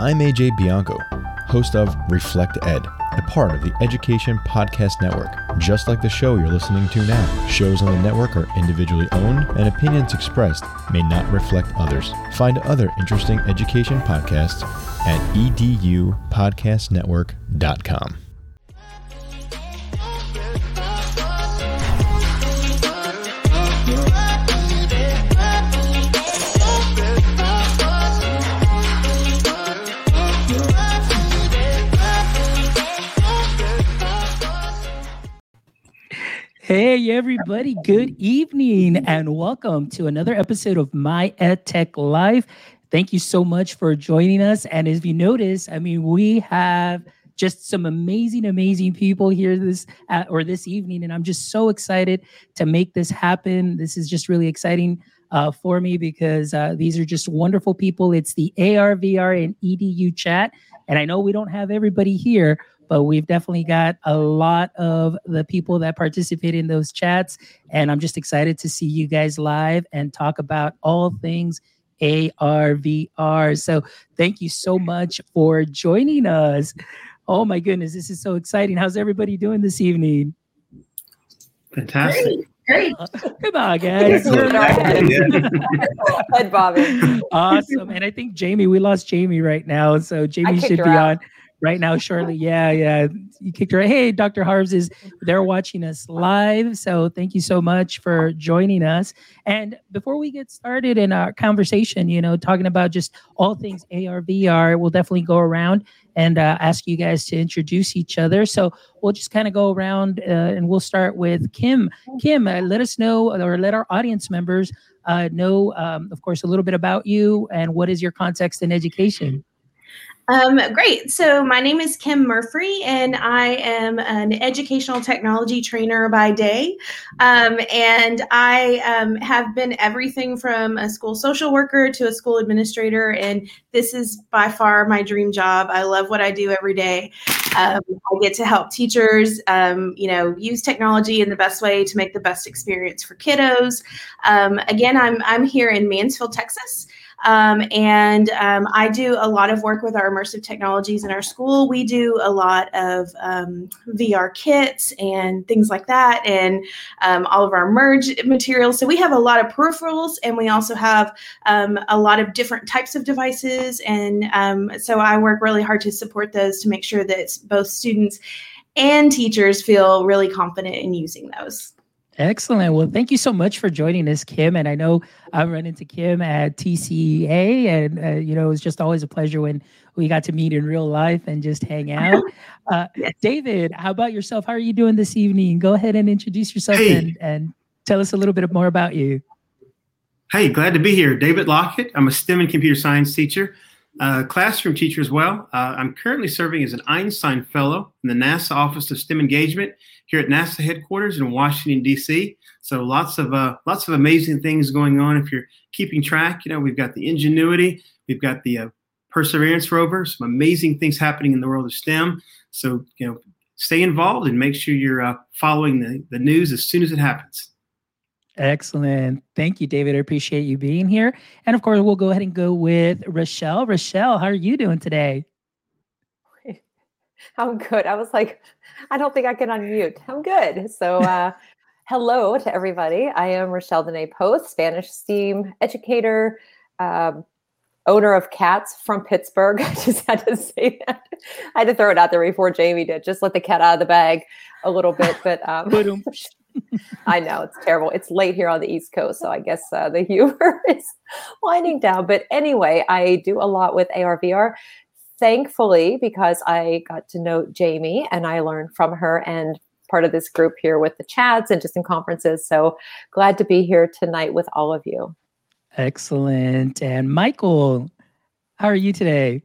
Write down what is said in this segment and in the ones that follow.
I'm AJ Bianco, host of Reflect Ed, a part of the Education Podcast Network. Just like the show you're listening to now, shows on the network are individually owned and opinions expressed may not reflect others. Find other interesting education podcasts at edupodcastnetwork.com. Hey, everybody, good evening, and welcome to another episode of My EdTech Life. Thank you so much for joining us. And as you notice, I mean, we have just some amazing, amazing people here this uh, or this evening, and I'm just so excited to make this happen. This is just really exciting uh, for me because uh, these are just wonderful people. It's the AR, VR, and EDU chat, and I know we don't have everybody here, but we've definitely got a lot of the people that participate in those chats. And I'm just excited to see you guys live and talk about all things ARVR. So thank you so much for joining us. Oh my goodness, this is so exciting. How's everybody doing this evening? Fantastic. Great. Great. Uh, come on, guys. Head bobbing. awesome. And I think Jaime, we lost Jaime right now. So Jaime should be out. on right now shortly. Yeah, yeah. You kicked her. Hey, Dr. Harves is they're watching us live. So thank you so much for joining us. And before we get started in our conversation, you know, talking about just all things AR, VR, we'll definitely go around and uh, ask you guys to introduce each other. So we'll just kind of go around uh, and we'll start with Kim. Kim, uh, let us know or let our audience members uh, know, um, of course, a little bit about you and what is your context in education. Um, great. So my name is Kim Murphy, and I am an educational technology trainer by day. Um, and I um, have been everything from a school social worker to a school administrator, and this is by far my dream job. I love what I do every day. Um, I get to help teachers, um, you know, use technology in the best way to make the best experience for kiddos. Um, again, I'm I'm here in Mansfield, Texas. Um, and um, I do a lot of work with our immersive technologies in our school. We do a lot of um, VR kits and things like that, and um, all of our merge materials. So we have a lot of peripherals, and we also have um, a lot of different types of devices. And um, so I work really hard to support those to make sure that both students and teachers feel really confident in using those. Excellent. Well, thank you so much for joining us, Kim. And I know I run into Kim at TCEA, and uh, you know it was just always a pleasure when we got to meet in real life and just hang out. Uh, yes. David, how about yourself? How are you doing this evening? Go ahead and introduce yourself hey. and, and tell us a little bit more about you. Hey, glad to be here. David Lockett. I'm a STEM and computer science teacher, uh, classroom teacher as well. Uh, I'm currently serving as an Einstein Fellow in the NASA Office of STEM Engagement here at NASA headquarters in Washington D.C. So lots of uh, lots of amazing things going on. If you're keeping track, you know we've got the Ingenuity, we've got the uh, Perseverance rover, some amazing things happening in the world of STEM. So you know, stay involved and make sure you're uh, following the, the news as soon as it happens. Excellent. Thank you, David. I appreciate you being here. And of course, we'll go ahead and go with Rachelle. Rachelle, how are you doing today? I'm good. I was like, I don't think I can unmute. I'm good. So, uh, hello to everybody. I am Rachelle Dene Poth, Spanish STEAM educator, um, owner of cats from Pittsburgh. I just had to say that. I had to throw it out there before Jaime did. Just let the cat out of the bag a little bit. But um, I know it's terrible. It's late here on the East Coast, so I guess uh, the humor is winding down. But anyway, I do a lot with ARVR thankfully, because I got to know Jaime and I learned from her and part of this group here with the chats and just in conferences. So glad to be here tonight with all of you. Excellent. And Michael, how are you today?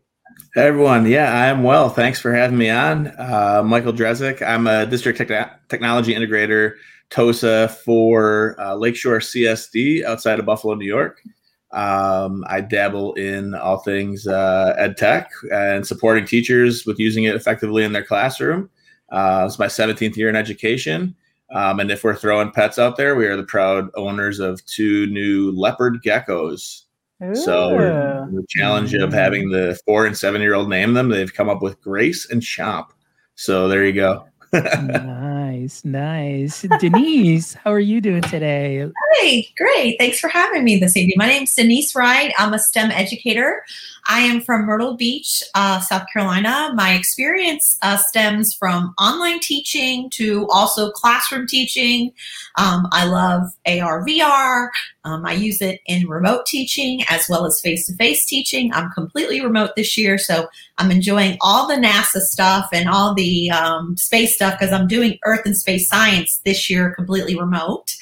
Hey everyone, yeah, I am well. Thanks for having me on. Uh, Michael Drezek. I'm a district te- technology integrator, TOSA for uh, Lakeshore CSD outside of Buffalo, New York. Um, I dabble in all things uh, ed tech and supporting teachers with using it effectively in their classroom. Uh, it's my 17th year in education. Um, and if we're throwing pets out there, we are the proud owners of two new leopard geckos. Ooh. So the challenge of having the four and seven year old name them, they've come up with Grace and Chomp. So there you go. nice, nice. Denise, how are you doing today? Hey, great. Thanks for having me this evening. My name is Denise Wright. I'm a STEM educator. I am from Myrtle Beach, uh, South Carolina. My experience uh, stems from online teaching to also classroom teaching. Um, I love AR, VR. Um, I use it in remote teaching as well as face to face teaching. I'm completely remote this year, so I'm enjoying all the NASA stuff and all the um, space stuff because I'm doing Earth and space science this year completely remote.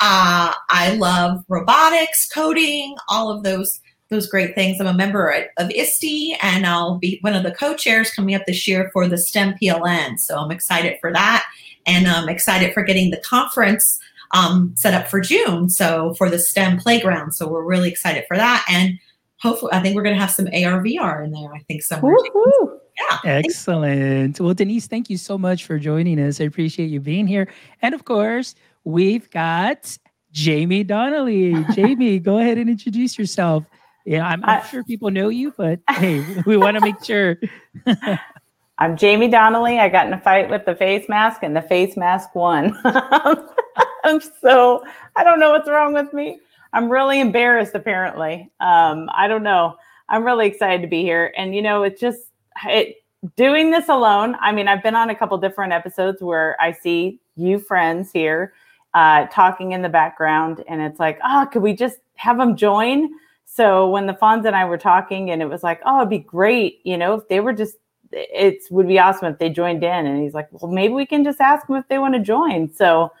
Uh, I love robotics, coding, all of those those great things. I'm a member of ISTE, and I'll be one of the co-chairs coming up this year for the STEM PLN. So I'm excited for that, and I'm excited for getting the conference um, set up for June. So for the STEM playground. So we're really excited for that, and hopefully, I think we're going to have some AR VR in there. I think somewhere. Yeah. Excellent. Well, Denise, thank you so much for joining us. I appreciate you being here, and of course, we've got Jaime Donally. Jaime, go ahead and introduce yourself. Yeah, I'm, I'm sure people know you, but hey, we want to make sure. I'm Jaime Donally. I got in a fight with the face mask, and the face mask won. I'm so I don't know what's wrong with me. I'm really embarrassed. Apparently, um, I don't know. I'm really excited to be here, and you know, it's just it doing this alone. I mean, I've been on a couple different episodes where I see you friends here uh, talking in the background, and it's like, oh, could we just have them join? So when the Fonz and I were talking, and it was like, oh, it'd be great, you know, if they were just, it would be awesome if they joined in. And he's like, well, maybe we can just ask them if they want to join. So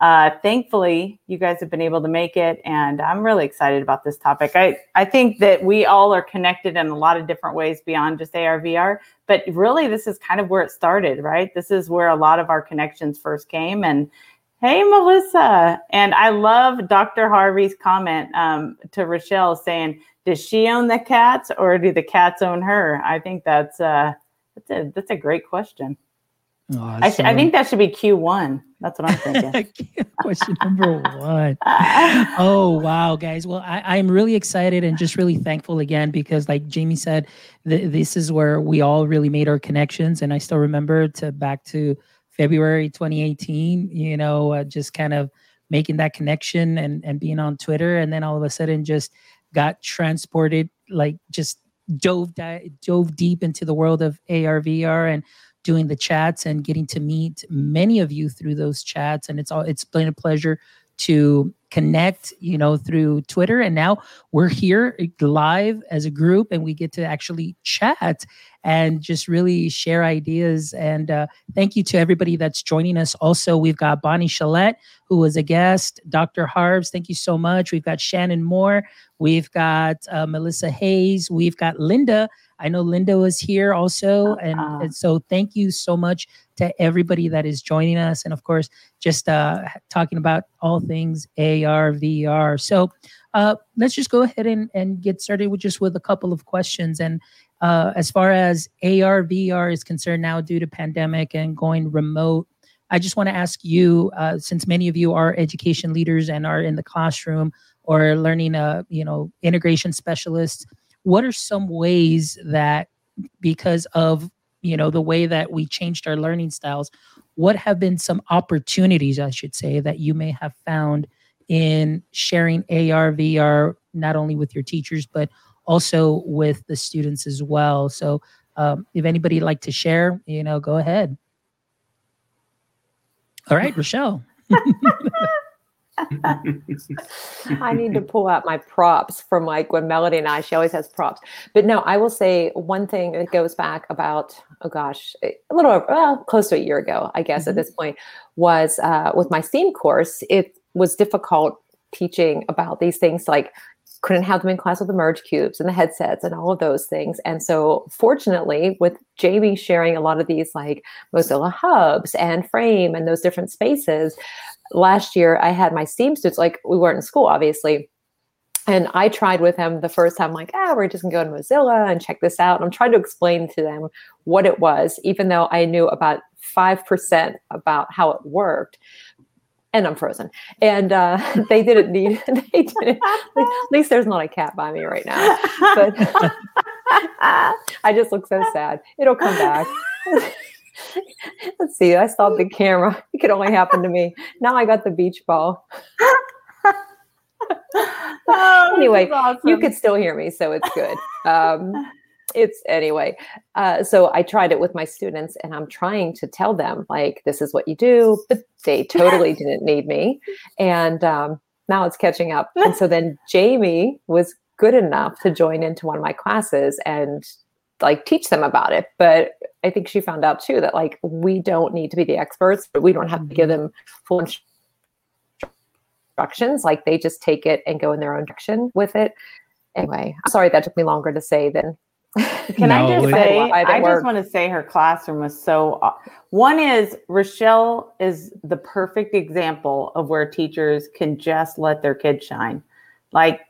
uh, thankfully, you guys have been able to make it, and I'm really excited about this topic. I I think that we all are connected in a lot of different ways beyond just AR VR, but really, this is kind of where it started, right? This is where a lot of our connections first came, and Hey, Melissa. And I love Dr. Harvey's comment um, to Rachelle saying, does she own the cats or do the cats own her? I think that's, uh, that's, a, that's a great question. Oh, I, I, think that should be Q1. That's what I'm thinking. Question number one. oh, wow, guys. Well, I, am really excited and just really thankful again because, like Jaime said, th- this is where we all really made our connections. And I still remember to back to February 2018, you know, uh, just kind of making that connection and, and being on Twitter. And then all of a sudden just got transported, like just dove, di- dove deep into the world of AR, VR and doing the chats and getting to meet many of you through those chats. And it's all, it's been a pleasure to connect, you know, through Twitter. And now we're here live as a group and we get to actually chat and just really share ideas. And uh, thank you to everybody that's joining us. Also, we've got Bonnie Chalette, who was a guest, Dr. Harves, thank you so much. We've got Shannon Moore, we've got uh, Melissa Hayes, we've got Linda. I know Linda was here also. And, uh-huh. and, so thank you so much to everybody that is joining us. And of course, just uh, talking about all things AR, VR. So uh, let's just go ahead and, and get started with just with a couple of questions. And uh, as far as AR, VR is concerned now due to pandemic and going remote, I just want to ask you, uh, since many of you are education leaders and are in the classroom or learning, uh, you know, integration specialists, what are some ways that because of you know the way that we changed our learning styles what have been some opportunities i should say that you may have found in sharing ar vr not only with your teachers but also with the students as well. So um, if anybody like to share, you know, go ahead. All right, Rachelle. I need to pull out my props from like when Melody and I, she always has props. But no, I will say one thing that goes back about, oh gosh, a little, well, close to a year ago, I guess mm-hmm. at this point, was uh, with my STEAM course, it was difficult teaching about these things like couldn't have them in class with the merge cubes and the headsets and all of those things. And so, fortunately, with Jaime sharing a lot of these like Mozilla hubs and Frame and those different spaces, last year I had my STEAM students, like we weren't in school, obviously. And I tried with him the first time, like, ah, we're just gonna go to Mozilla and check this out. And I'm trying to explain to them what it was, even though I knew about 5% about how it worked and I'm frozen. And uh, they didn't need. They didn't. At least there's not a cat by me right now. But I just look so sad. It'll come back. Let's see. I stopped the camera. It could only happen to me. Now I got the beach ball. Oh, anyway, awesome. you could still hear me, so it's good. Um, it's anyway. Uh, so I tried it with my students, and I'm trying to tell them like this is what you do, but they totally didn't need me, and um, now it's catching up. And so then Jaime was good enough to join into one of my classes and like teach them about it. But I think she found out too that like we don't need to be the experts, but we don't have to give them full instructions. Like they just take it and go in their own direction with it. Anyway, I'm sorry that took me longer to say than. Can I just say, Why I just want to say her classroom was so. One is Rachelle is the perfect example of where teachers can just let their kids shine. Like,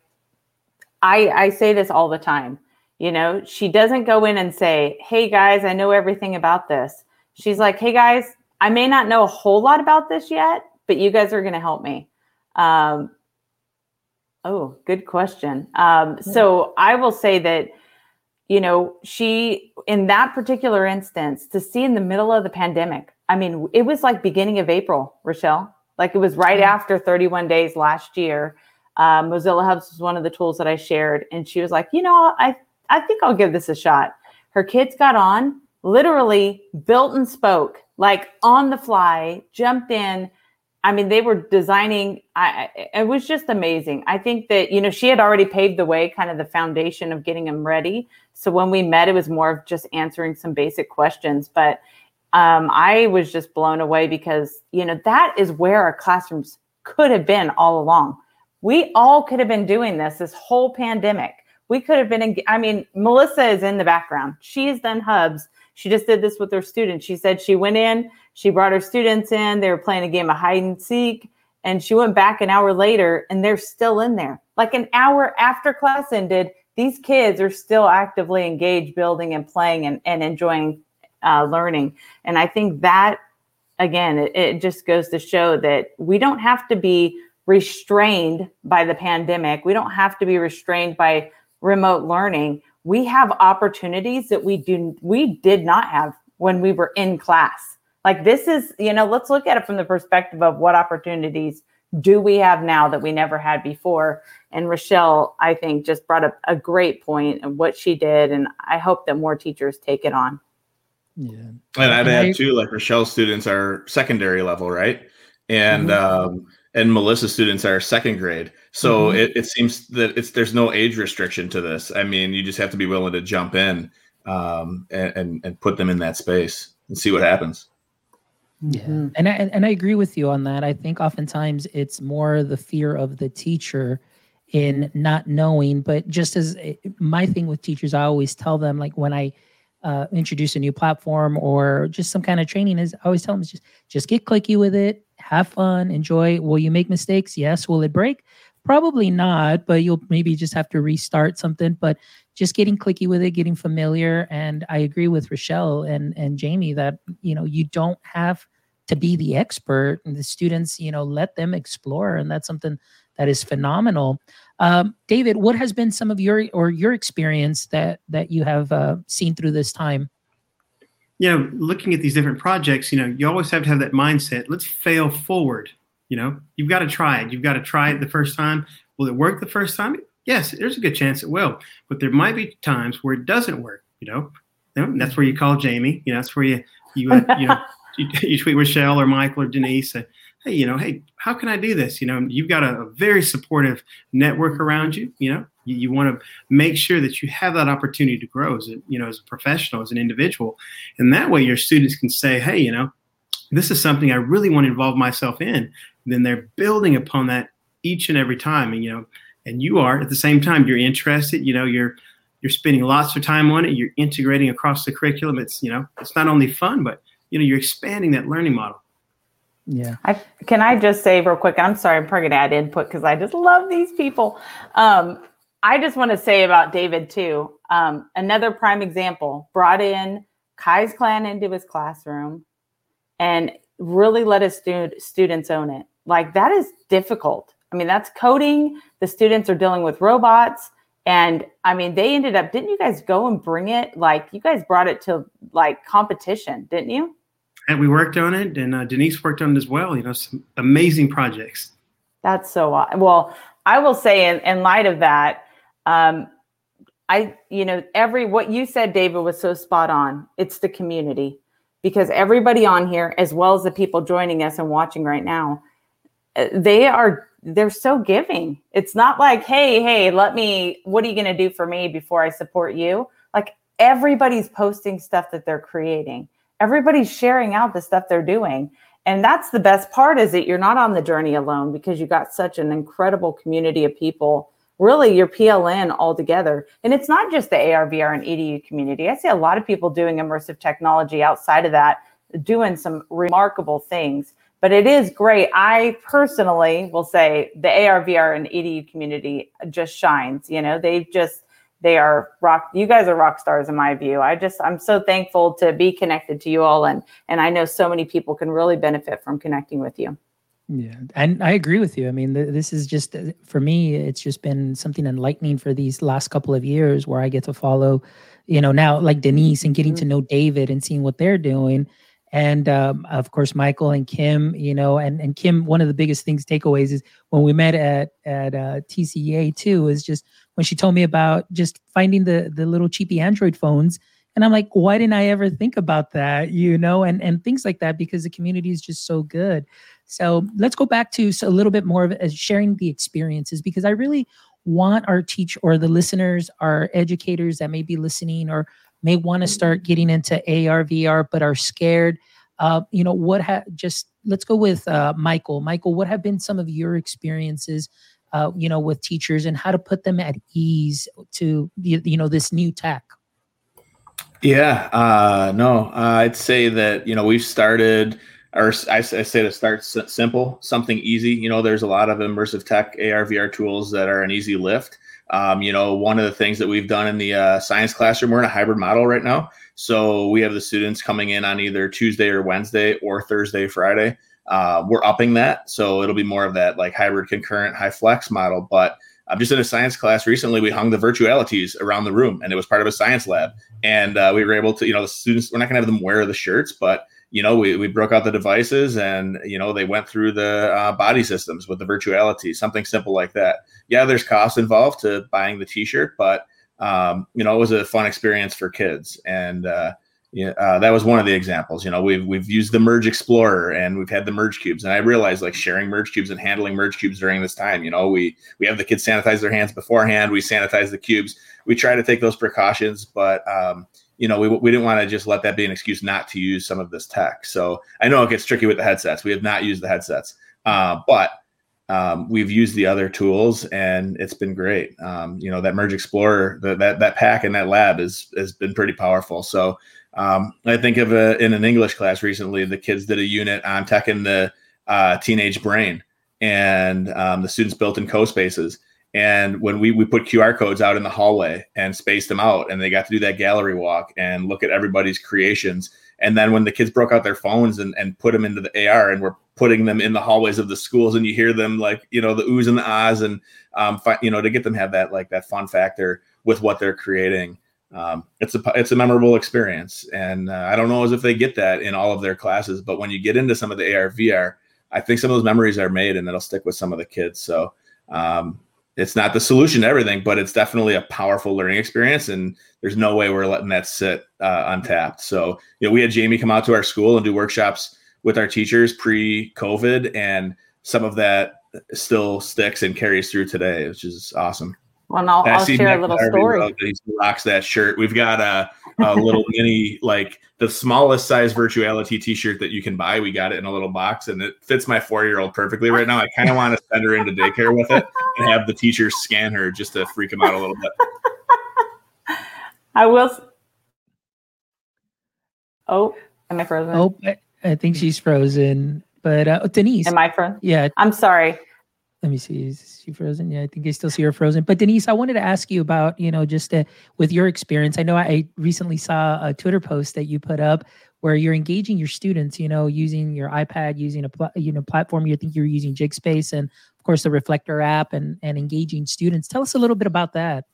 I I say this all the time. You know, she doesn't go in and say, "Hey guys, I know everything about this." She's like, "Hey guys, I may not know a whole lot about this yet, but you guys are going to help me." Um, oh, good question. Um, so I will say that you know, she in that particular instance to see in the middle of the pandemic. I mean, it was like beginning of April, Rachelle. Like it was right after 31 days last year. Um, Mozilla Hubs was one of the tools that I shared, and she was like, you know, I I think I'll give this a shot. Her kids got on, literally built and spoke, like on the fly, jumped in. I mean, they were designing. I, it was just amazing. I think that you know she had already paved the way, kind of the foundation of getting them ready. So when we met, it was more of just answering some basic questions. But um, I was just blown away because you know that is where our classrooms could have been all along. We all could have been doing this this whole pandemic. We could have been. In, I mean, Melissa is in the background. She's done hubs. She just did this with her students. She said she went in, she brought her students in. They were playing a game of hide and seek, and she went back an hour later, and they're still in there. Like an hour after class ended, these kids are still actively engaged, building and playing and, and enjoying uh, learning. And I think that, again, it, it just goes to show that we don't have to be restrained by the pandemic. We don't have to be restrained by remote learning. We have opportunities that we do we did not have when we were in class. Like this is, you know, let's look at it from the perspective of what opportunities do we have now that we never had before. And Rachelle, I think, just brought up a great point of what she did. And I hope that more teachers take it on. Yeah. And I'd And I- add too, like Rachelle's students are secondary level, right? And um, and Melissa's students are second grade. So Mhm. it, it seems that it's there's no age restriction to this. I mean, you just have to be willing to jump in um, and, and and put them in that space and see what happens. Yeah, Mhm. and I and I agree with you on that. I think oftentimes it's more the fear of the teacher in not knowing. But just as eh, my thing with teachers, I always tell them like when I uh, introduce a new platform or just some kind of training, is I always tell them just just get clicky with it, have fun, enjoy. Will you make mistakes? Yes. Will it break? Probably not, but you'll maybe just have to restart something. But just getting clicky with it, getting familiar. And I agree with Rachelle and and Jaime that you know you don't have to be the expert and the students you know let them explore and that's something that is phenomenal um, david what has been some of your or your experience that that you have uh, seen through this time you know, looking at these different projects, you know, you always have to have that mindset. Let's fail forward. You know, you've got to try it. You've got to try it the first time. Will it work the first time? Yes, there's a good chance it will. But there might be times where it doesn't work. You know, and that's where you call Jaime. You know, that's where you you uh, you know you, you tweet Rachelle or Michael or Denise. And, hey, you know, hey, how can I do this? You know, you've got a, a very supportive network around you. You know, you, you want to make sure that you have that opportunity to grow as a you know as a professional, as an individual, and that way your students can say, hey, you know, this is something I really want to involve myself in. then they're building upon that each and every time, and you know, and you are at the same time you're interested. You know, you're you're spending lots of time on it. You're integrating across the curriculum. It's you know, it's not only fun, but you know, you're expanding that learning model. yeah I, can I just say real quick? I'm sorry, I'm probably going to add input because I just love these people. Um, I just want to say about David too. Um, another prime example brought in Kai's clan into his classroom and really let his stu- students own it. like that is difficult. I mean, that's coding. The students are dealing with robots. And I mean, they ended up, didn't you guys go and bring it? Like, you guys brought it to like competition, didn't you? And we worked on it, and uh, Denise worked on it as well. You know, some amazing projects. That's so well. I will say, in, in light of that, um, I, you know, every what you said, David, was so spot on. It's the community because everybody on here, as well as the people joining us and watching right now, uh, they are they're so giving. It's not like, hey, hey, let me. What are you going to do for me before I support you? Like everybody's posting stuff that they're creating. Everybody's sharing out the stuff they're doing. And that's the best part is that you're not on the journey alone because you got such an incredible community of people really your PLN all together. And it's not just the ARVR and EDU community. I see a lot of people doing immersive technology outside of that, doing some remarkable things. But it is great. I personally will say the ARVR and EDU community just shines. You know, they just they are rock. You guys are rock stars in my view. I just I'm so thankful to be connected to you all, and and I know so many people can really benefit from connecting with you. Yeah, and I agree with you. I mean, th- this is just for me. It's just been something enlightening for these last couple of years, where I get to follow, you know, now like Denise and getting mm-hmm. to know David and seeing what they're doing, and um, of course Michael and Kim. You know, and and Kim. One of the biggest things takeaways is when we met at at uh, too is just when she told me about just finding the the little cheapy Android phones. And I'm like, why didn't I ever think about that? You know, and and things like that because the community is just so good. So let's go back to a little bit more of as sharing the experiences because I really want our teach or the listeners, our educators that may be listening or may want to start getting into AR, VR, but are scared. Uh, you know, what have just let's go with uh, Michael. Michael, what have been some of your experiences, uh, you know, with teachers and how to put them at ease to, you know, this new tech? Yeah, uh, no, I'd say that, you know, we've started or I, I, say to start simple, something easy. You know, there's a lot of immersive tech AR VR tools that are an easy lift. Um, you know, one of the things that we've done in the uh, science classroom, we're in a hybrid model right now. So we have the students coming in on either Tuesday or Wednesday or Thursday, Friday. Uh, we're upping that. So it'll be more of that like hybrid concurrent high flex model. But I'm just in a science class recently. We hung the Virtuali-Tees around the room and it was part of a science lab. And uh, we were able to, you know, the students, we're not going to have them wear the shirts, but you know, we, we broke out the devices and, you know, they went through the uh, body systems with the Virtuali-Tee, something simple like that. Yeah, there's costs involved to buying the t-shirt, but, um, you know, it was a fun experience for kids. And, uh, yeah, uh, that was one of the examples. You know, we've we've used the Merge Explorer and we've had the Merge cubes, and I realized like sharing Merge cubes and handling Merge cubes during this time. You know, we we have the kids sanitize their hands beforehand. We sanitize the cubes. We try to take those precautions, but um, you know, we, we didn't want to just let that be an excuse not to use some of this tech. So I know it gets tricky with the headsets. We have not used the headsets, uh, but um, we've used the other tools and it's been great. Um, you know, that Merge Explorer, the, that that pack in that lab is has been pretty powerful. So um, I think of a, in an English class recently, the kids did a unit on tech in the uh, teenage brain, and um, the students built in CoSpaces and when we, we put QR codes out in the hallway and spaced them out, and they got to do that gallery walk and look at everybody's creations. And then when the kids broke out their phones and, and put them into the AR and we're putting them in the hallways of the schools, and you hear them like, you know, the oohs and the ahs, and, um, fi- you know, to get them have that like that fun factor with what they're creating. Um, it's a it's a memorable experience, and uh, I don't know as if they get that in all of their classes, but when you get into some of the AR VR, I think some of those memories are made, and it'll stick with some of the kids. So um, it's not the solution to everything, but it's definitely a powerful learning experience. And there's no way we're letting that sit uh, untapped. So, you know, we had Jaime come out to our school and do workshops with our teachers pre COVID, and some of that still sticks and carries through today, which is awesome. Well, I'll, I'll share a little story. He rocks that shirt. We've got a, a little mini, like the smallest size Virtuali-Tee T-shirt that you can buy. We got it in a little box, and it fits my four-year-old perfectly right now. I kind of want to send her into daycare with it and have the teachers scan her just to freak him out a little bit. I will. Oh, am I frozen? Oh, I think she's frozen. But uh, Denise, am I frozen? Yeah, I'm sorry let me see is she frozen yeah i think i still see her frozen but denise i wanted to ask you about you know just uh, with your experience i know i recently saw a twitter post that you put up where you're engaging your students, you know, using your iPad, using a pl- you know platform. You think you're using Jigspace and of course the Reflector app and and engaging students. Tell us a little bit about that.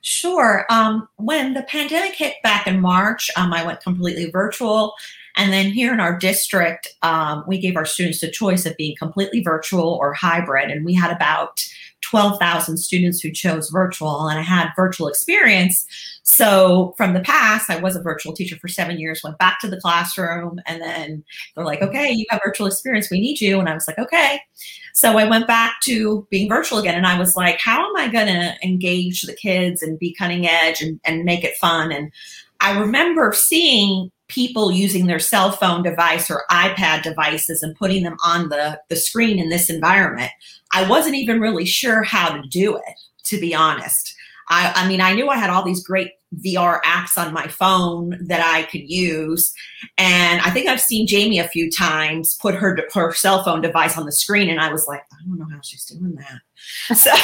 Sure. Um, when the pandemic hit back in March, um, I went completely virtual. And then here in our district, um, we gave our students the choice of being completely virtual or hybrid. And we had about 12,000 students who chose virtual, and I had virtual experience. So from the past, I was a virtual teacher for seven years, went back to the classroom, and then they're like, okay, you have virtual experience, we need you. And I was like, okay. So I went back to being virtual again, and I was like, how am I going to engage the kids and be cutting edge and, and make it fun? And I remember seeing people using their cell phone device or iPad devices and putting them on the, the screen in this environment. I wasn't even really sure how to do it, to be honest. I, I mean, I knew I had all these great VR apps on my phone that I could use. And I think I've seen Jamie a few times put her her cell phone device on the screen, and I was like, I don't know how she's doing that. So,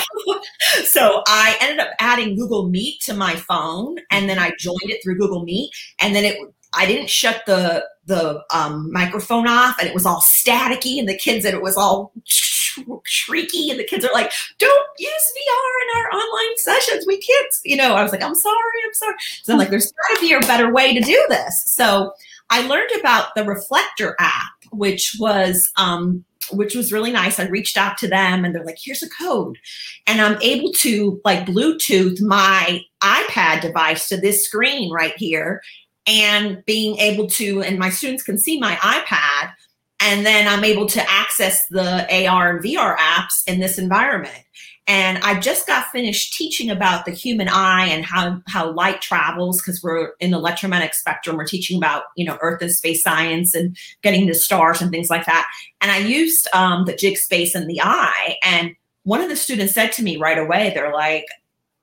so I ended up adding Google Meet to my phone, and then I joined it through Google Meet, and then it I didn't shut the the um, microphone off, and it was all staticky, and the kids and it was all shrieky, and the kids are like, "Don't use VR in our online sessions. We can't." You know, I was like, "I'm sorry, I'm sorry." So I'm like, "There's got to be a better way to do this." So I learned about the Reflector app, which was um, which was really nice. I reached out to them and they're like, here's a code. And I'm able to like Bluetooth my iPad device to this screen right here and being able to, and my students can see my iPad, and then I'm able to access the AR and VR apps in this environment. And I just got finished teaching about the human eye and how, how light travels because we're in the electromagnetic spectrum. We're teaching about, you know, Earth and space science and getting the stars and things like that. And I used um, the Jigspace and the eye. And one of the students said to me right away, they're like,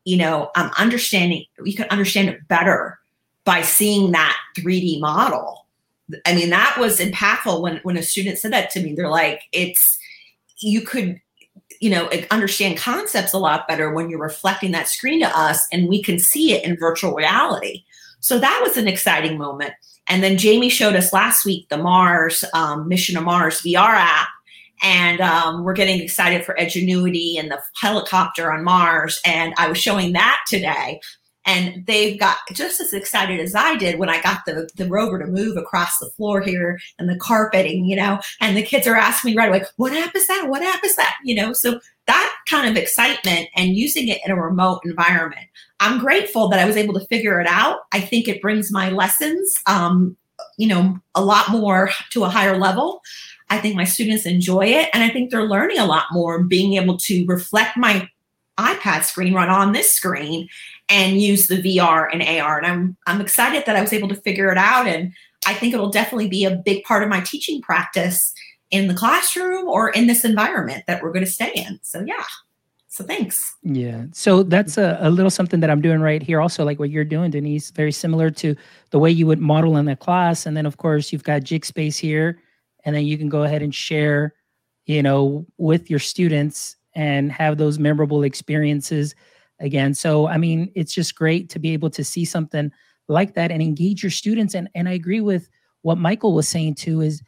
you know, I'm understanding, you can understand it better by seeing that 3D model. I mean, that was impactful when when a student said that to me. They're like, it's you could you know understand concepts a lot better when you're reflecting that screen to us and we can see it in virtual reality so that was an exciting moment and then jaime showed us last week the mars um, mission to mars vr app and um, we're getting excited for ingenuity and the helicopter on mars and i was showing that today and they got just as excited as I did when I got the, the rover to move across the floor here and the carpeting, you know, and the kids are asking me right away, what app is that? What app is that? You know, so that kind of excitement and using it in a remote environment. I'm grateful that I was able to figure it out. I think it brings my lessons, um, you know, a lot more to a higher level. I think my students enjoy it and I think they're learning a lot more being able to reflect my iPad screen right on this screen and use the VR and AR. And I'm I'm excited that I was able to figure it out. And I think it'll definitely be a big part of my teaching practice in the classroom or in this environment that we're going to stay in. So yeah. So thanks. Yeah. So that's a, a little something that I'm doing right here. Also, like what you're doing, Denise, very similar to the way you would model in the class. And then of course you've got Jigspace here. And then you can go ahead and share, you know, with your students and have those memorable experiences again. So, I mean, it's just great to be able to see something like that and engage your students. And and I agree with what Michael was saying too is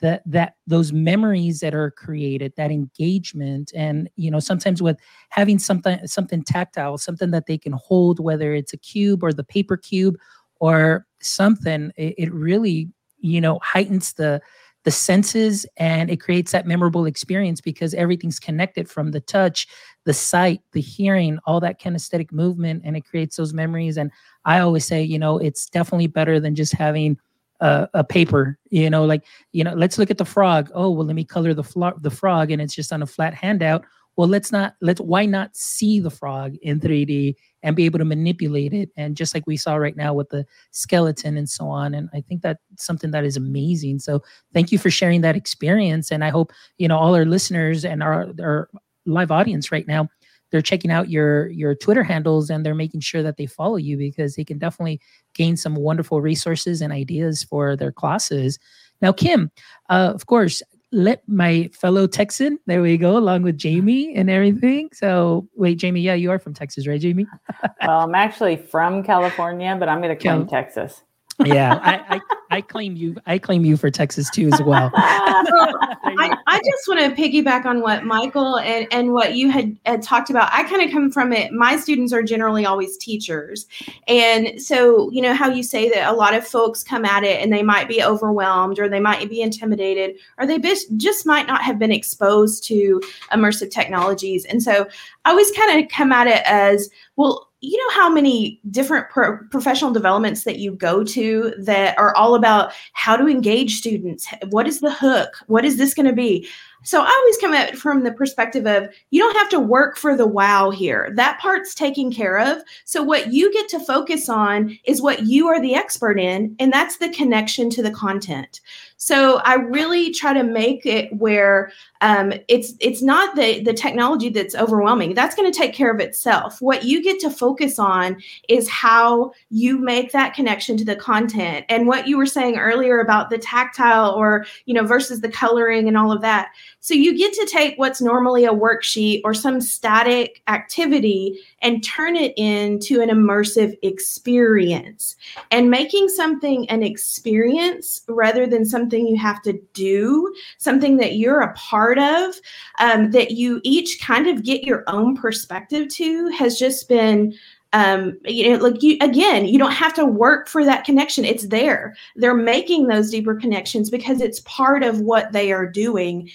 that that those memories that are created, that engagement, and you know, sometimes with having something something tactile, something that they can hold, whether it's a cube or the paper cube or something, it, it really you know heightens the the senses and it creates that memorable experience because everything's connected from the touch the sight the hearing all that kinesthetic movement and it creates those memories. And i always say you know it's definitely better than just having a, a paper you know like you know let's look at the frog. Oh well let me color the, the frog and it's just on a flat handout well let's not let's why not see the frog in 3d and be able to manipulate it? And just like we saw right now with the skeleton and so on and i think that's something that is amazing. So thank you for sharing that experience and i hope you know all our listeners and our, our live audience right now they're checking out your your twitter handles and they're making sure that they follow you because they can definitely gain some wonderful resources and ideas for their classes. Now kim uh, of course let my fellow Texan, there we go, along with Jaime and everything. So, wait, Jaime, yeah, you are from Texas, right, Jaime? well, I'm actually from California, but I'm going to claim Cal- Texas. Yeah, I, I, I claim you. I claim you for Texas too as well. I, I just want to piggyback on what Michael and, and what you had, had talked about. I kind of come from it. My students are generally always teachers. And so, you know, how you say that a lot of folks come at it and they might be overwhelmed or they might be intimidated or they just might not have been exposed to immersive technologies. And so I always kind of come at it as, well, you know how many different pro- professional developments that you go to that are all about how to engage students what is the hook what is this going to be so I always come at it from the perspective of you don't have to work for the wow here. That part's taken care of. So what you get to focus on is what you are the expert in, and that's the connection to the content. So I really try to make it where um, it's it's not the the technology that's overwhelming. That's going to take care of itself. What you get to focus on is how you make that connection to the content. And what you were saying earlier about the tactile or you know versus the coloring and all of that. So you get to take what's normally a worksheet or some static activity and turn it into an immersive experience. And making something an experience rather than something you have to do, something that you're a part of, um, that you each kind of get your own perspective to, has just been um, you know, like you again, you don't have to work for that connection. It's there. They're making those deeper connections because it's part of what they are doing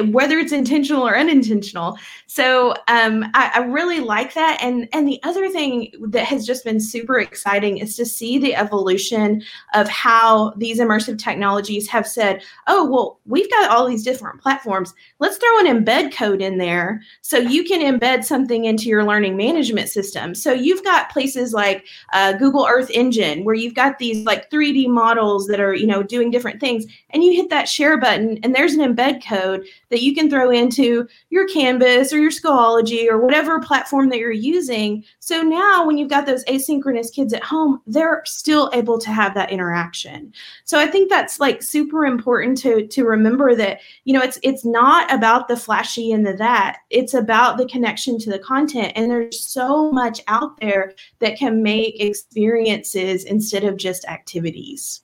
whether it's intentional or unintentional. So um, I, I, really like that. And and the other thing that has just been super exciting is to see the evolution of how these immersive technologies have said, oh well, we've got all these different platforms. Let's throw an embed code in there so you can embed something into your learning management system. So you've got places like uh, Google Earth Engine where you've got these like 3D models that are you know doing different things, and you hit that share button, and there's an embed code that you can throw into your Canvas or your Schoology or whatever platform that you're using. So now when you've got those asynchronous kids at home, they're still able to have that interaction. So I think that's like super important to to remember that, you know, it's it's not about the flashy and the that. It's about the connection to the content and there's so much out there that can make experiences instead of just activities.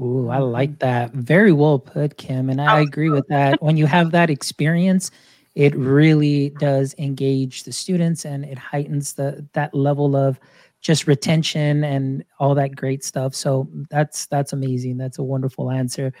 Ooh, I like that. Very well put, Kim. And I agree with that. When you have that experience, it really does engage the students and it heightens the that level of just retention and all that great stuff. So that's that's amazing. That's a wonderful answer.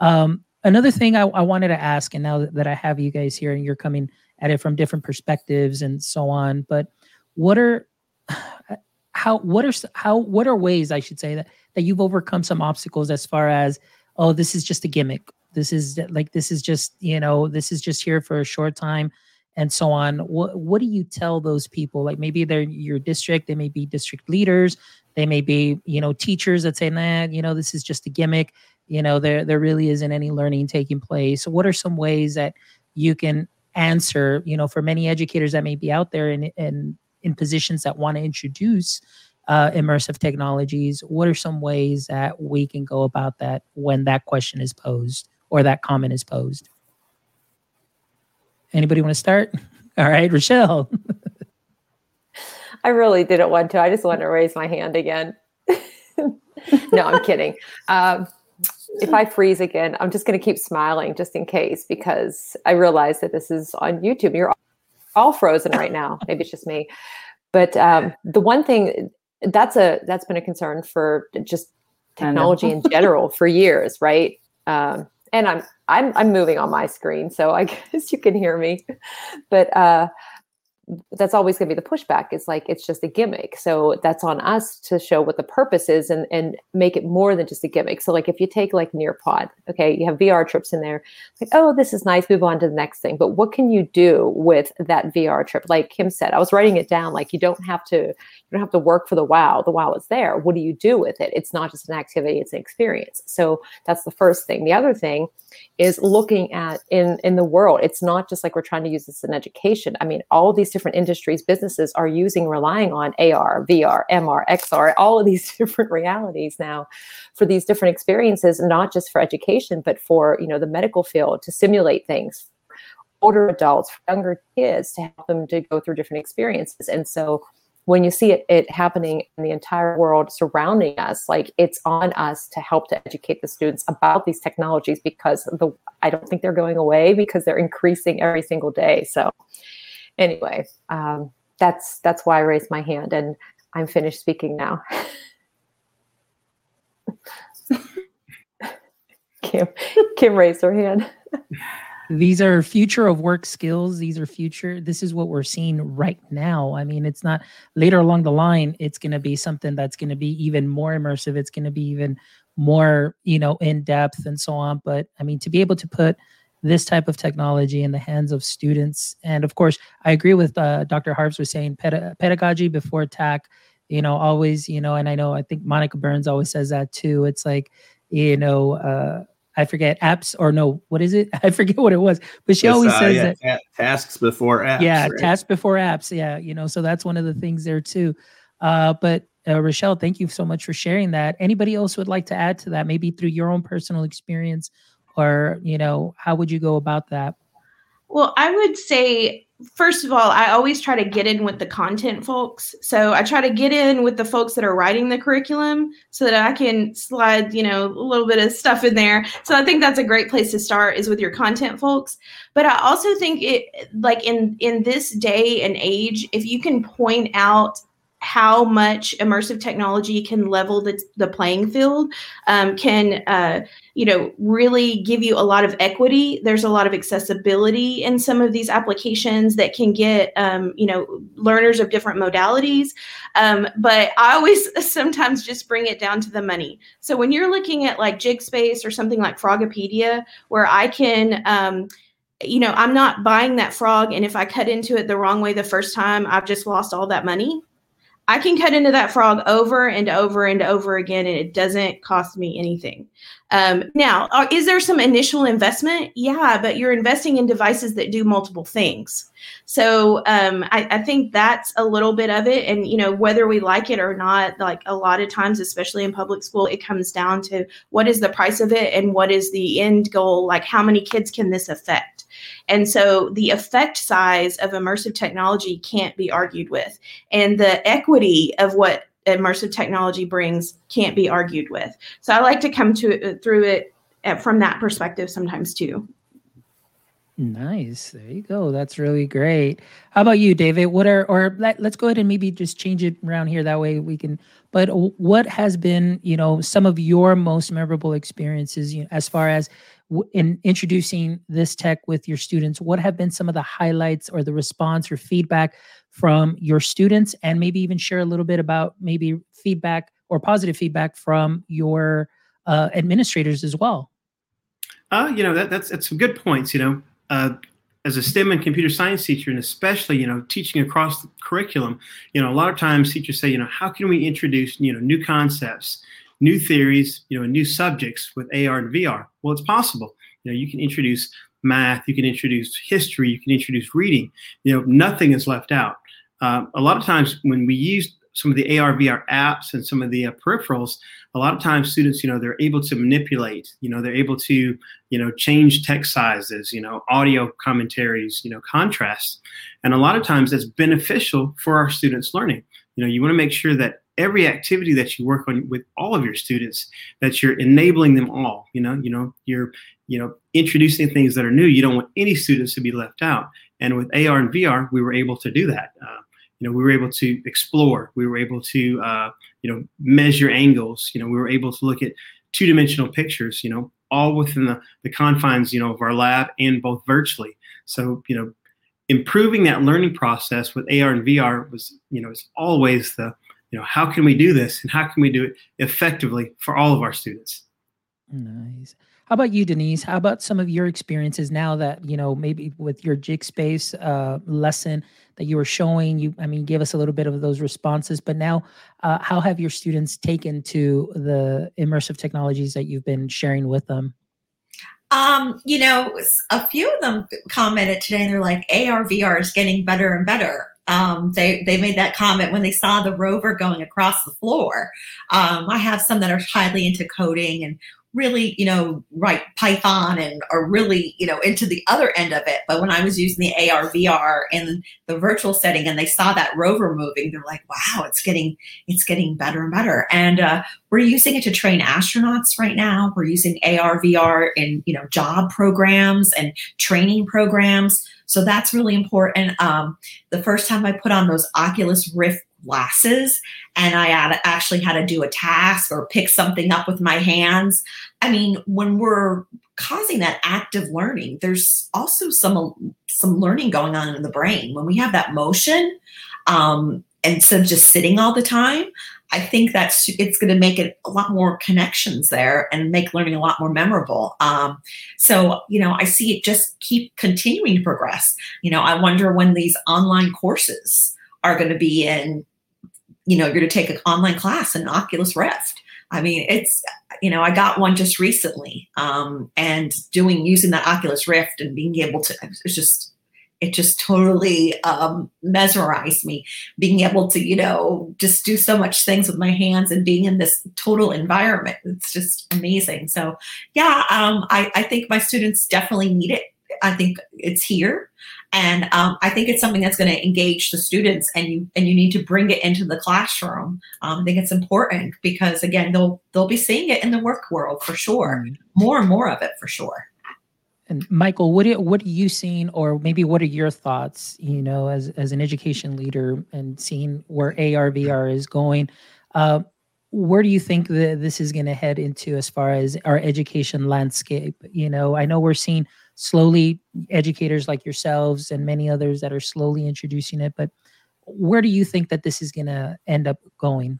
Um, another thing I, I wanted to ask, and now that, that I have you guys here and you're coming at it from different perspectives and so on, but what are how what are how what are ways I should say that that you've overcome some obstacles as far as oh this is just a gimmick. This is like this is just you know this is just here for a short time and so on. What what do you tell those people? Like maybe they're your district they may be district leaders they may be you know teachers that say nah you know this is just a gimmick. You know there there really isn't any learning taking place. So what are some ways that you can answer you know for many educators that may be out there in in in positions that want to introduce uh, immersive technologies, what are some ways that we can go about that when that question is posed or that comment is posed? Anybody want to start? All right, Rachelle. I really didn't want to. I just want to raise my hand again. no, I'm kidding. Um, if I freeze again, I'm just going to keep smiling just in case because I realize that this is on YouTube. You're all frozen right now. Maybe it's just me. But um, the one thing that's a that's been a concern for just technology in general for years, right? Um, and I'm I'm I'm moving on my screen, so I guess you can hear me. But uh, that's always going to be the pushback it's like it's just a gimmick. So that's on us to show what the purpose is and and make it more than just a gimmick. So like if you take like nearpod okay you have vr trips in there like oh this is nice move on to the next thing. But what can you do with that vr trip? Like kim said i was writing it down like you don't have to you don't have to work for the wow the wow is there. What do you do with it? It's not just an activity it's an experience. So that's the first thing. The other thing is looking at in in the world it's not just like we're trying to use this in education. I mean all these different industries businesses are using relying on ar vr mr xr all of these different realities now for these different experiences not just for education but for you know the medical field to simulate things older adults younger kids to help them to go through different experiences and so when you see it, it happening in the entire world surrounding us, like it's on us to help to educate the students about these technologies because the I don't think they're going away because they're increasing every single day. So anyway, um, that's that's why I raised my hand and I'm finished speaking now. Kim, Kim raised her hand. these are future of work skills. These are future. This is what we're seeing right now. I mean, it's not later along the line. It's going to be something that's going to be even more immersive. It's going to be even more, you know, in depth and so on. But I mean, to be able to put this type of technology in the hands of students, and of course, I agree with uh, Dr. Harps was saying ped- pedagogy before tech. You know, always, you know, and I know I think Monica Burns always says that too. It's like, you know, uh, I forget apps or no, what is it? I forget what it was, but she it's, always uh, says yeah, that tasks before apps. Yeah, right? tasks before apps. Yeah, you know, so that's one of the things there too. Uh, but uh, Rachelle, thank you so much for sharing that. Anybody else would like to add to that, maybe through your own personal experience, or you know, how would you go about that? Well, I would say first of all, I always try to get in with the content folks. So I try to get in with the folks that are writing the curriculum so that I can slide, you know, a little bit of stuff in there. So I think that's a great place to start is with your content folks. But I also think it like in in this day and age, if you can point out how much immersive technology can level the, the playing field um, can uh, you know really give you a lot of equity. There's a lot of accessibility in some of these applications that can get um, you know learners of different modalities. Um, but i always sometimes just bring it down to the money. So when you're looking at like jigspace or something like Froggipedia where i can um, you know i'm not buying that frog and if i cut into it the wrong way the first time i've just lost all that money I can cut into that frog over and over and over again, and it doesn't cost me anything. Um, now, is there some initial investment? Yeah, but you're investing in devices that do multiple things. So um, I, I, think that's a little bit of it. And, you know, whether we like it or not, like a lot of times, especially in public school, it comes down to what is the price of it and what is the end goal? Like, how many kids can this affect? And so the effect size of immersive technology can't be argued with. And the equity of what immersive technology brings can't be argued with. So I like to come to it through it uh, from that perspective sometimes too. Nice. There you go. That's really great. How about you, David? What are or let, let's go ahead and maybe just change it around here that way we can but what has been, you know, some of your most memorable experiences you know, as far as in introducing this tech with your students what have been some of the highlights or the response or feedback from your students? And maybe even share a little bit about maybe feedback or positive feedback from your uh, administrators as well. Uh, you know that, that's that's some good points you know. Uh, as a STEM and computer science teacher, and especially you know teaching across the curriculum, you know a lot of times teachers say, you know, how can we introduce you know new concepts, new theories, you know, and new subjects with AR and VR? Well, it's possible. You know, you can introduce math, you can introduce history, you can introduce reading. You know, nothing is left out. Uh, a lot of times when we use some of the AR VR apps and some of the uh, peripherals, a lot of times students, you know, they're able to manipulate. You know, they're able to, you know, change text sizes. You know, audio commentaries. You know, contrast, and a lot of times that's beneficial for our students' learning. You know, you want to make sure that every activity that you work on with all of your students that you're enabling them all you know you know you're you know introducing things that are new. You don't want any students to be left out. And with ar and vr we were able to do that. Uh, you know we were able to explore. We were able to uh, you know measure angles. You know we were able to look at two-dimensional pictures you know all within the, the confines you know of our lab and both virtually. So you know improving that learning process with ar and vr was you know is always the you know how can we do this and how can we do it effectively for all of our students? Nice. How about you denise? How about some of your experiences now that you know maybe with your jigspace uh, lesson that you were showing? You i mean give us a little bit of those responses but now uh, how have your students taken to the immersive technologies that you've been sharing with them? Um, you know, a few of them commented today, and they're like, AR VR is getting better and better um, they they made that comment when they saw the rover going across the floor. Um, I have some that are highly into coding, and really, you know, write Python and are really, you know, into the other end of it. But when I was using the AR VR in the virtual setting and they saw that rover moving, they're like, wow, it's getting it's getting better and better. And uh, we're using it to train astronauts right now. We're using AR VR in, you know, job programs and training programs. So that's really important. Um, the first time I put on those Oculus Rift glasses and I had, actually had to do a task or pick something up with my hands. I mean, when we're causing that active learning, there's also some some learning going on in the brain. When we have that motion, um, instead of just sitting all the time, I think that's it's going to make it a lot more connections there and make learning a lot more memorable. Um, so you know, I see it just keep continuing to progress. You know, I wonder when these online courses are going to be in you know, you're to take an online class in Oculus Rift. I mean, it's, you know, I got one just recently um, and doing, using that Oculus Rift and being able to, it's just, it just totally um, mesmerized me being able to, you know, just do so much things with my hands and being in this total environment. It's just amazing. So, yeah, um, I, I think my students definitely need it. I think it's here and um, I think it's something that's going to engage the students, and you and you need to bring it into the classroom. Um, I think it's important because again, they'll they'll be seeing it in the work world for sure, mm-hmm. more and more of it for sure. And Michael, what are, what are you seeing, or maybe what are your thoughts? You know, as as an education leader and seeing where ARVR is going, uh, where do you think that this is going to head into as far as our education landscape? You know, I know we're seeing slowly educators like yourselves and many others that are slowly introducing it but where do you think that this is going to end up going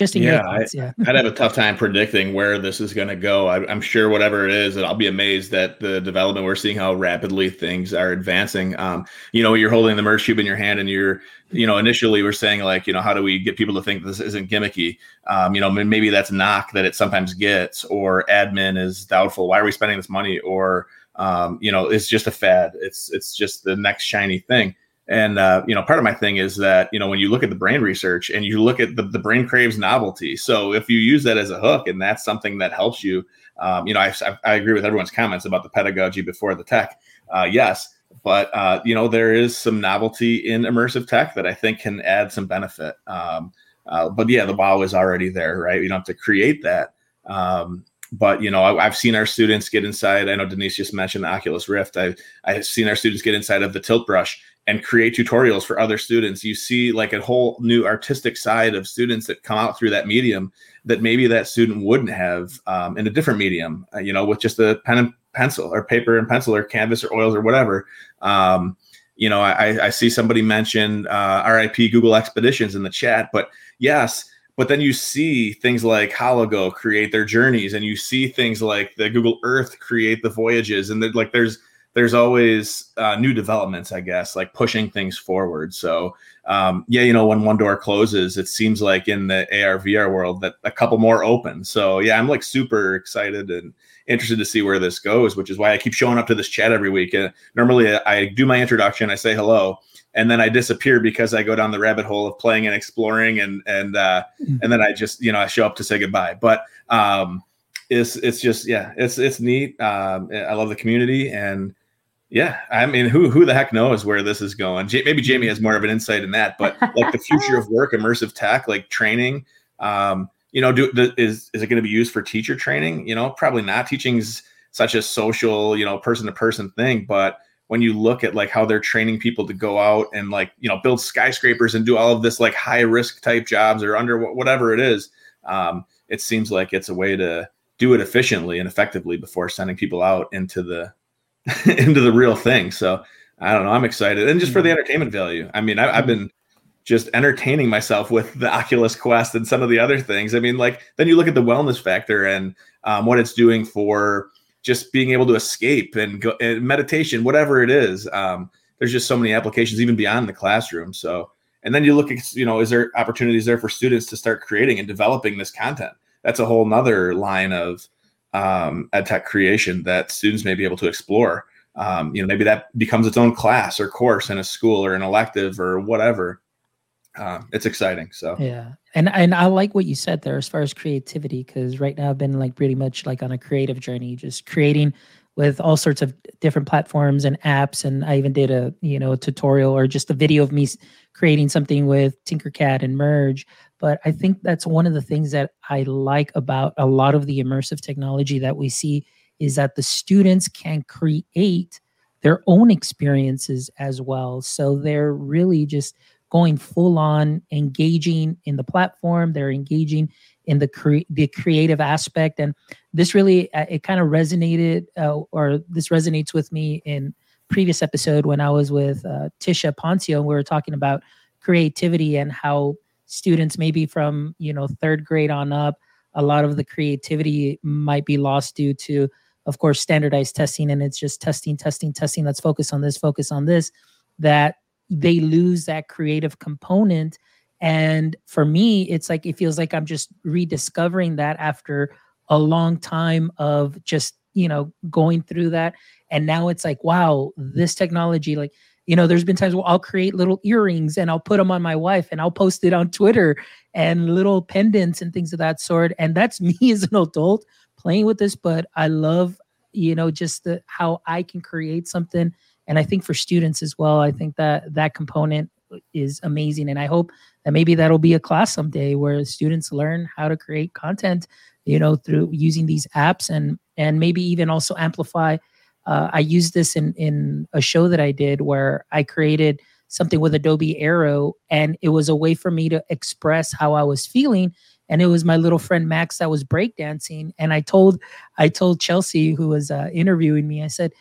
just in yeah, thoughts, yeah. I, would have a tough time predicting where this is going to go. I, am sure whatever it is, and I'll be amazed at the development. We're seeing how rapidly things are advancing. Um, you know, you're holding the Merge Cube in your hand, and you're, you know, initially we're saying like, you know, how do we get people to think this isn't gimmicky? Um, you know, maybe that's knock that it sometimes gets, or admin is doubtful. Why are we spending this money? Or um, you know, it's just a fad. It's it's just the next shiny thing. And uh, you know, part of my thing is that you know when you look at the brain research and you look at the, the brain craves novelty. So if you use that as a hook and that's something that helps you, um, you know, I, I, agree with everyone's comments about the pedagogy before the tech. Uh, yes, but uh, you know there is some novelty in immersive tech that I think can add some benefit. Um, uh, but yeah, the wow is already there, right? You don't have to create that. Um, but you know I, have seen our students get inside. I know denise just mentioned the oculus rift. I, i've seen our students get inside of the tilt brush and create tutorials for other students. You see like a whole new artistic side of students that come out through that medium that maybe that student wouldn't have um, in a different medium uh, you know with just a pen and pencil or paper and pencil or canvas or oils or whatever. Um, you know I, I see somebody mention uh, rip google expeditions in the chat but yes but then you see things like Hologo create their journeys, and you see things like the Google Earth create the voyages, and like there's there's always uh, new developments, I guess, like pushing things forward. So um, yeah, you know, when one door closes, it seems like in the AR VR world that a couple more open. So yeah, I'm like super excited and interested to see where this goes, which is why I keep showing up to this chat every week. And normally I do my introduction, I say hello, and then I disappear because I go down the rabbit hole of playing and exploring, and and uh, mm-hmm. and then I just you know I show up to say goodbye. But um, it's it's just yeah, it's it's neat. Um, I love the community, and yeah, I mean, who who the heck knows where this is going? J- maybe Jaime has more of an insight in that, but like the future of work, immersive tech, like training. Um, you know, do is is it going to be used for teacher training? You know, probably not. Teaching's such a social, you know, person to person thing, but when you look at like how they're training people to go out and like you know build skyscrapers and do all of this like high risk type jobs or under whatever it is um, it seems like it's a way to do it efficiently and effectively before sending people out into the into the real thing. So i don't know i'm excited. And just for the mm-hmm. entertainment value i mean I, i've been just entertaining myself with the oculus quest and some of the other things. I mean like then you look at the wellness factor and um, what it's doing for just being able to escape and go and meditation, whatever it is. Um, there's just so many applications even beyond the classroom. So, and then you look at, you know, is there opportunities there for students to start creating and developing this content? That's a whole nother line of um, ed tech creation that students may be able to explore. Um, you know, maybe that becomes its own class or course in a school or an elective or whatever. Uh, it's exciting. So yeah, and and I like what you said there as far as creativity because right now I've been like pretty much like on a creative journey, just creating with all sorts of different platforms and apps. And I even did a you know a tutorial or just a video of me creating something with Tinkercad and Merge. But I think that's one of the things that I like about a lot of the immersive technology that we see is that the students can create their own experiences as well. So they're really just going full on engaging in the platform. They're engaging in the cre- the creative aspect. And this really uh, it kind of resonated uh, or this resonates with me in previous episode when i was with uh, tisha poncio and we were talking about creativity and how students maybe from you know third grade on up a lot of the creativity might be lost due to of course standardized testing. And it's just testing testing testing. Let's focus on this focus on this that they lose that creative component. And for me it's like it feels like i'm just rediscovering that after a long time of just you know going through that. And now it's like wow this technology like you know there's been times where i'll create little earrings and i'll put them on my wife and i'll post it on twitter and little pendants and things of that sort. And that's me as an adult playing with this but i love you know just the how i can create something and i think for students as well i think that that component is amazing. And i hope that maybe that'll be a class someday where students learn how to create content you know through using these apps and and maybe even also amplify uh, i used this in in a show that i did where i created something with adobe aero and it was a way for me to express how i was feeling. And it was my little friend max that was breakdancing. And i told i told chelsea who was uh, interviewing me i said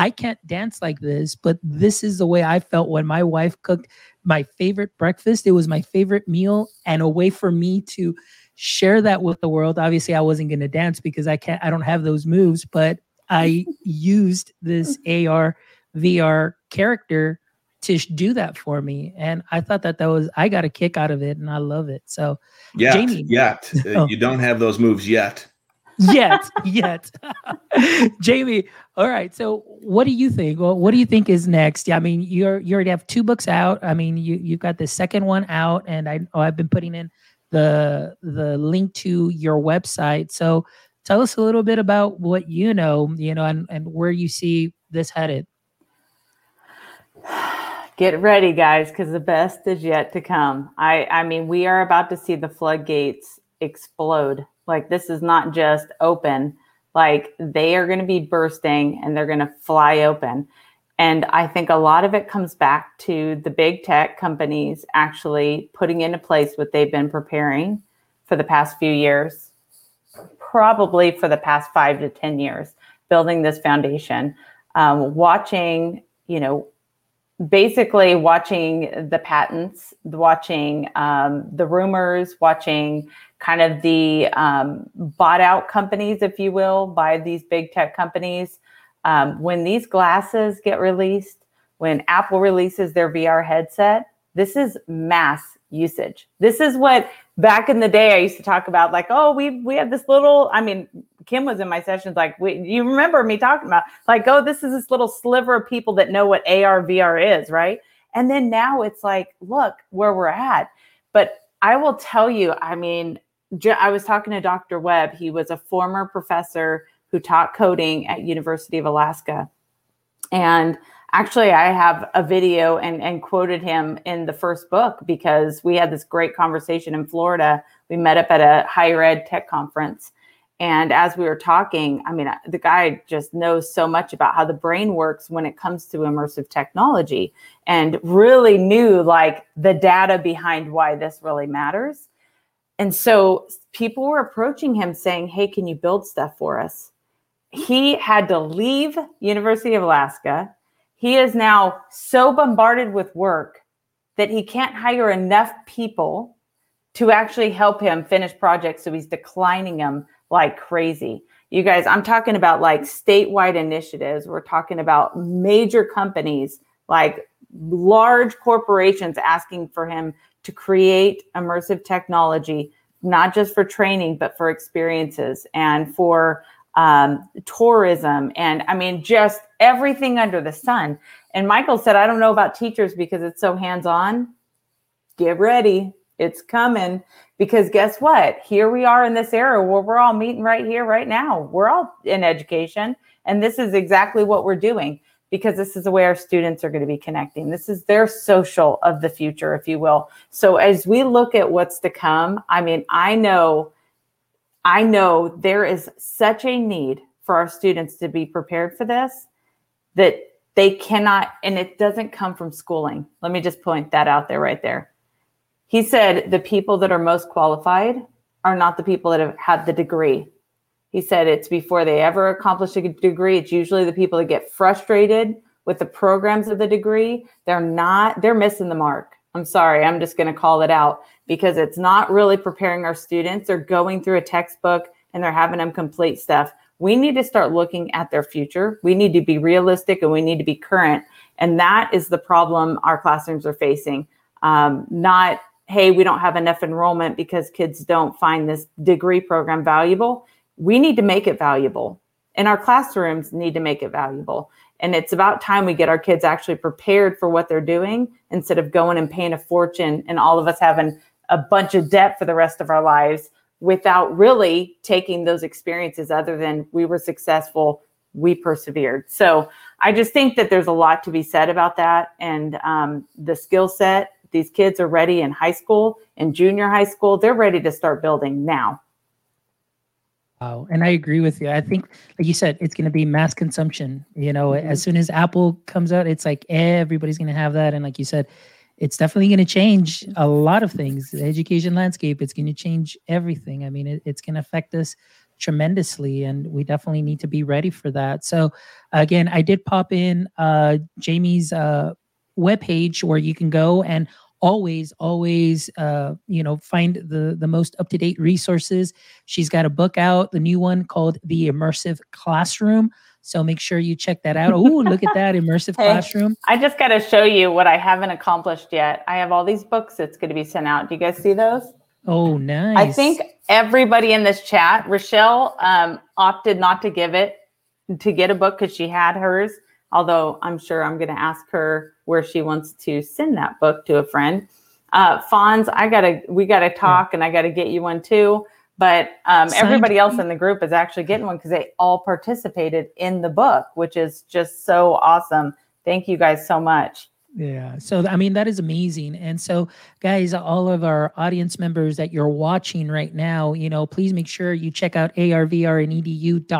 I can't dance like this, but this is the way I felt when my wife cooked my favorite breakfast. It was my favorite meal and a way for me to share that with the world. Obviously, I wasn't going to dance because I can't, I don't have those moves, but I used this AR VR character to do that for me. And I thought that that was, I got a kick out of it and I love it. So, yeah, Jaime, yet oh. you don't have those moves yet yet, yet. Jaime, all right. So, what do you think? Well, what do you think is next? Yeah, I mean, you're you already have two books out. I mean, you you've got the second one out, and I oh, I've been putting in the the link to your website. So, tell us a little bit about what you know, you know, and and where you see this headed. Get ready, guys, because the best is yet to come. I I mean, we are about to see the floodgates explode like this is not just open. Like they are going to be bursting and they're going to fly open. And I think a lot of it comes back to the big tech companies actually putting into place what they've been preparing for the past few years, probably for the past five to 10 years, building this foundation, um, watching, you know, basically watching the patents, watching um, the rumors, watching kind of the um, bought out companies, if you will, by these big tech companies. Um, when these glasses get released, when Apple releases their VR headset, this is mass usage. This is what back in the day I used to talk about, like, oh, we we have this little. I mean, Kim was in my sessions, like, we, you remember me talking about, like, oh, this is this little sliver of people that know what AR VR is, right? And then now it's like, look where we're at. But I will tell you, I mean, I was talking to Dr. Webb. He was a former professor who taught coding at University of Alaska. And actually I have a video and, and quoted him in the first book because we had this great conversation in Florida. We met up at a higher ed tech conference. And as we were talking, I mean, the guy just knows so much about how the brain works when it comes to immersive technology and really knew like the data behind why this really matters. And so people were approaching him saying, Hey, can you build stuff for us? He had to leave University of Alaska. He is now so bombarded with work that he can't hire enough people to actually help him finish projects. So he's declining them like crazy. You guys, I'm talking about like statewide initiatives. We're talking about major companies like large corporations asking for him to create immersive technology, not just for training, but for experiences and for um, tourism. And I mean, just everything under the sun. And Michael said, I don't know about teachers because it's so hands on. get ready. It's coming. Because guess what? Here we are in this era where we're all meeting right here, right now. We're all in education. And this is exactly what we're doing because this is the way our students are going to be connecting. This is their social of the future, if you will. So as we look at what's to come, I mean, I know, I know there is such a need for our students to be prepared for this that they cannot, and it doesn't come from schooling. Let me just point that out there right there. He said the people that are most qualified are not the people that have had the degree. He said it's before they ever accomplish a degree. It's usually the people that get frustrated with the programs of the degree. They're not, they're missing the mark. I'm sorry, I'm just going to call it out because it's not really preparing our students. They're going through a textbook and they're having them complete stuff. We need to start looking at their future. We need to be realistic and we need to be current. And that is the problem our classrooms are facing. Um, not, hey, we don't have enough enrollment because kids don't find this degree program valuable we need to make it valuable and our classrooms need to make it valuable. And it's about time we get our kids actually prepared for what they're doing instead of going and paying a fortune and all of us having a bunch of debt for the rest of our lives without really taking those experiences other than we were successful we persevered. So i just think that there's a lot to be said about that. And um, the skill set these kids are ready in high school and junior high school they're ready to start building now Wow. And I agree with you. I think, like you said, it's going to be mass consumption. You know, mm-hmm. as soon as Apple comes out, it's like everybody's going to have that. And like you said, it's definitely going to change a lot of things. The education landscape, it's going to change everything. I mean, it, it's going to affect us tremendously and we definitely need to be ready for that. So again, I did pop in uh, Jaime's uh, webpage where you can go and always always uh, you know find the the most up to date resources. She's got a book out the new one called the immersive classroom. So make sure you check that out. Oh look at that immersive hey, classroom. I just got to show you what i haven't accomplished yet. I have all these books that's going to be sent out. Do you guys see those? Oh nice. i think everybody in this chat Rachelle um, opted not to give it to get a book because she had hers although I'm sure I'm going to ask her where she wants to send that book to a friend. Uh, Fonz, I gotta, we gotta talk, yeah. and I gotta get you one too. But um, everybody else in the group is actually getting one because they all participated in the book, which is just so awesome. Thank you guys so much. Yeah. So, I mean, that is amazing. And so, guys, all of our audience members that you're watching right now, you know, please make sure you check out arvrnedu.com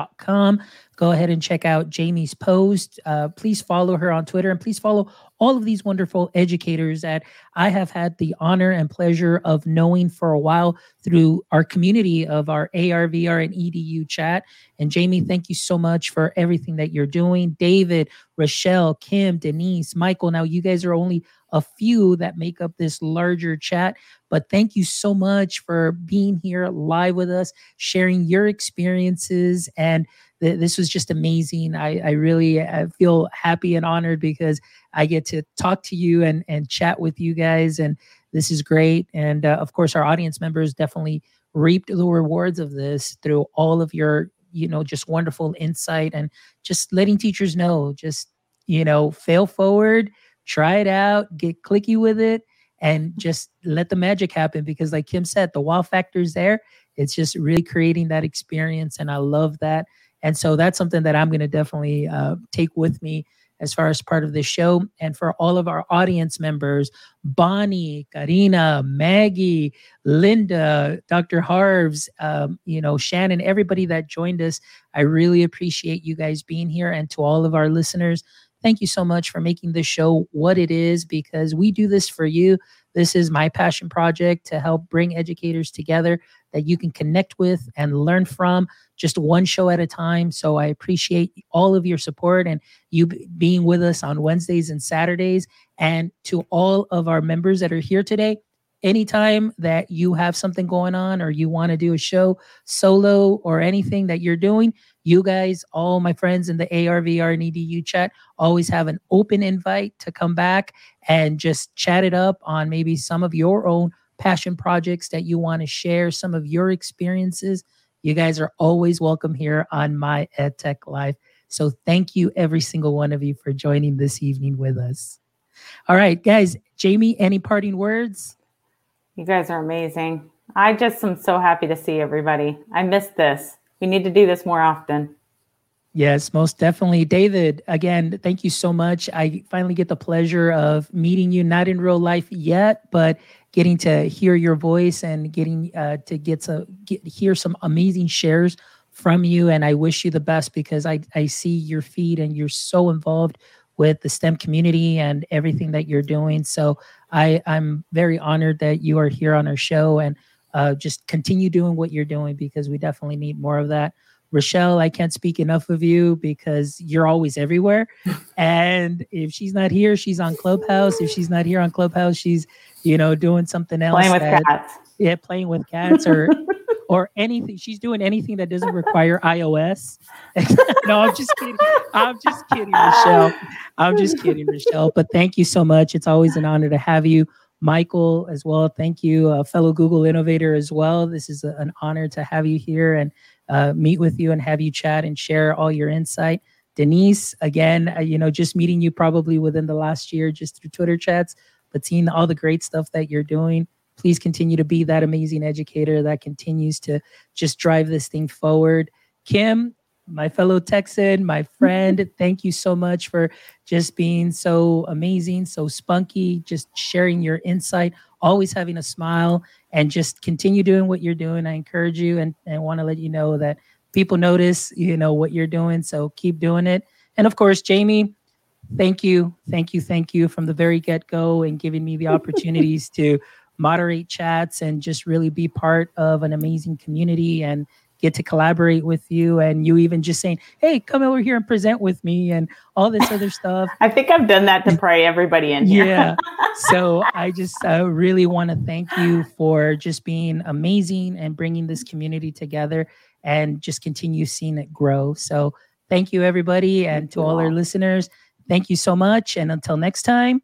go ahead and check out Jaime's post. Uh, please follow her on Twitter and please follow all of these wonderful educators that I have had the honor and pleasure of knowing for a while through our community of our ARVR and EDU chat. And Jaime, thank you so much for everything that you're doing. David, Rachelle, Kim, Denise, Michael. Now, you guys are only a few that make up this larger chat. But thank you so much for being here live with us, sharing your experiences and th- this was just amazing. I, I really I feel happy and honored because I get to talk to you and and chat with you guys, and this is great. And uh, of course, our audience members definitely reaped the rewards of this through all of your you know just wonderful insight and just letting teachers know just you know fail forward try it out get clicky with it and just let the magic happen because like kim said the wow factor is there it's just really creating that experience and i love that and so that's something that I'm going to definitely uh, take with me as far as part of this show. And for all of our audience members, Bonnie, Karina, Maggie, Linda, Dr. Harves, um, you know, Shannon, everybody that joined us, I really appreciate you guys being here. And to all of our listeners, thank you so much for making this show what it is because we do this for you. This is my passion project to help bring educators together that you can connect with and learn from just one show at a time. So I appreciate all of your support and you being with us on Wednesdays and Saturdays. And to all of our members that are here today, anytime that you have something going on or you want to do a show solo or anything that you're doing, you guys, all my friends in the ARVR and EDU chat, always have an open invite to come back and just chat it up on maybe some of your own passion projects that you want to share, some of your experiences. You guys are always welcome here on my EdTech Life. So thank you, every single one of you, for joining this evening with us. All right, guys. Jaime, any parting words? You guys are amazing. I just am so happy to see everybody. I missed this. We need to do this more often. Yes, most definitely. David, again, thank you so much. I finally get the pleasure of meeting you, not in real life yet, but getting to hear your voice and getting uh, to get to get, hear some amazing shares from you. And I wish you the best because I, I see your feed and you're so involved with the STEM community and everything that you're doing. So I, I'm very honored that you are here on our show and uh, just continue doing what you're doing because we definitely need more of that. Rachelle, I can't speak enough of you because you're always everywhere. and if she's not here, she's on Clubhouse. If she's not here on Clubhouse, she's, you know, doing something else. Playing with that, cats. Yeah, playing with cats or or anything. She's doing anything that doesn't require iOS. no, I'm just kidding. I'm just kidding, Rachelle. I'm just kidding, Rachelle. But thank you so much. It's always an honor to have you. Michael, as well. Thank you, a fellow Google innovator as well. This is a, an honor to have you here and uh, meet with you and have you chat and share all your insight. Denise, again, uh, you know, just meeting you probably within the last year just through Twitter chats, but seeing all the great stuff that you're doing. Please continue to be that amazing educator that continues to just drive this thing forward. Kim, my fellow Texan, my friend, thank you so much for just being so amazing, so spunky, just sharing your insight, always having a smile, and just continue doing what you're doing. I encourage you and, and want to let you know that people notice, you know, what you're doing. So keep doing it. And of course, Jaime, thank you, thank you, thank you from the very get go and giving me the opportunities to moderate chats and just really be part of an amazing community and get to collaborate with you and you even just saying hey come over here and present with me and all this other stuff. I think I've done that to pray everybody in here. yeah. So i just uh, really want to thank you for just being amazing and bringing this community together and just continue seeing it grow. So thank you everybody and Thank to you all our listeners thank you so much and until next time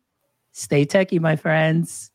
stay techie my friends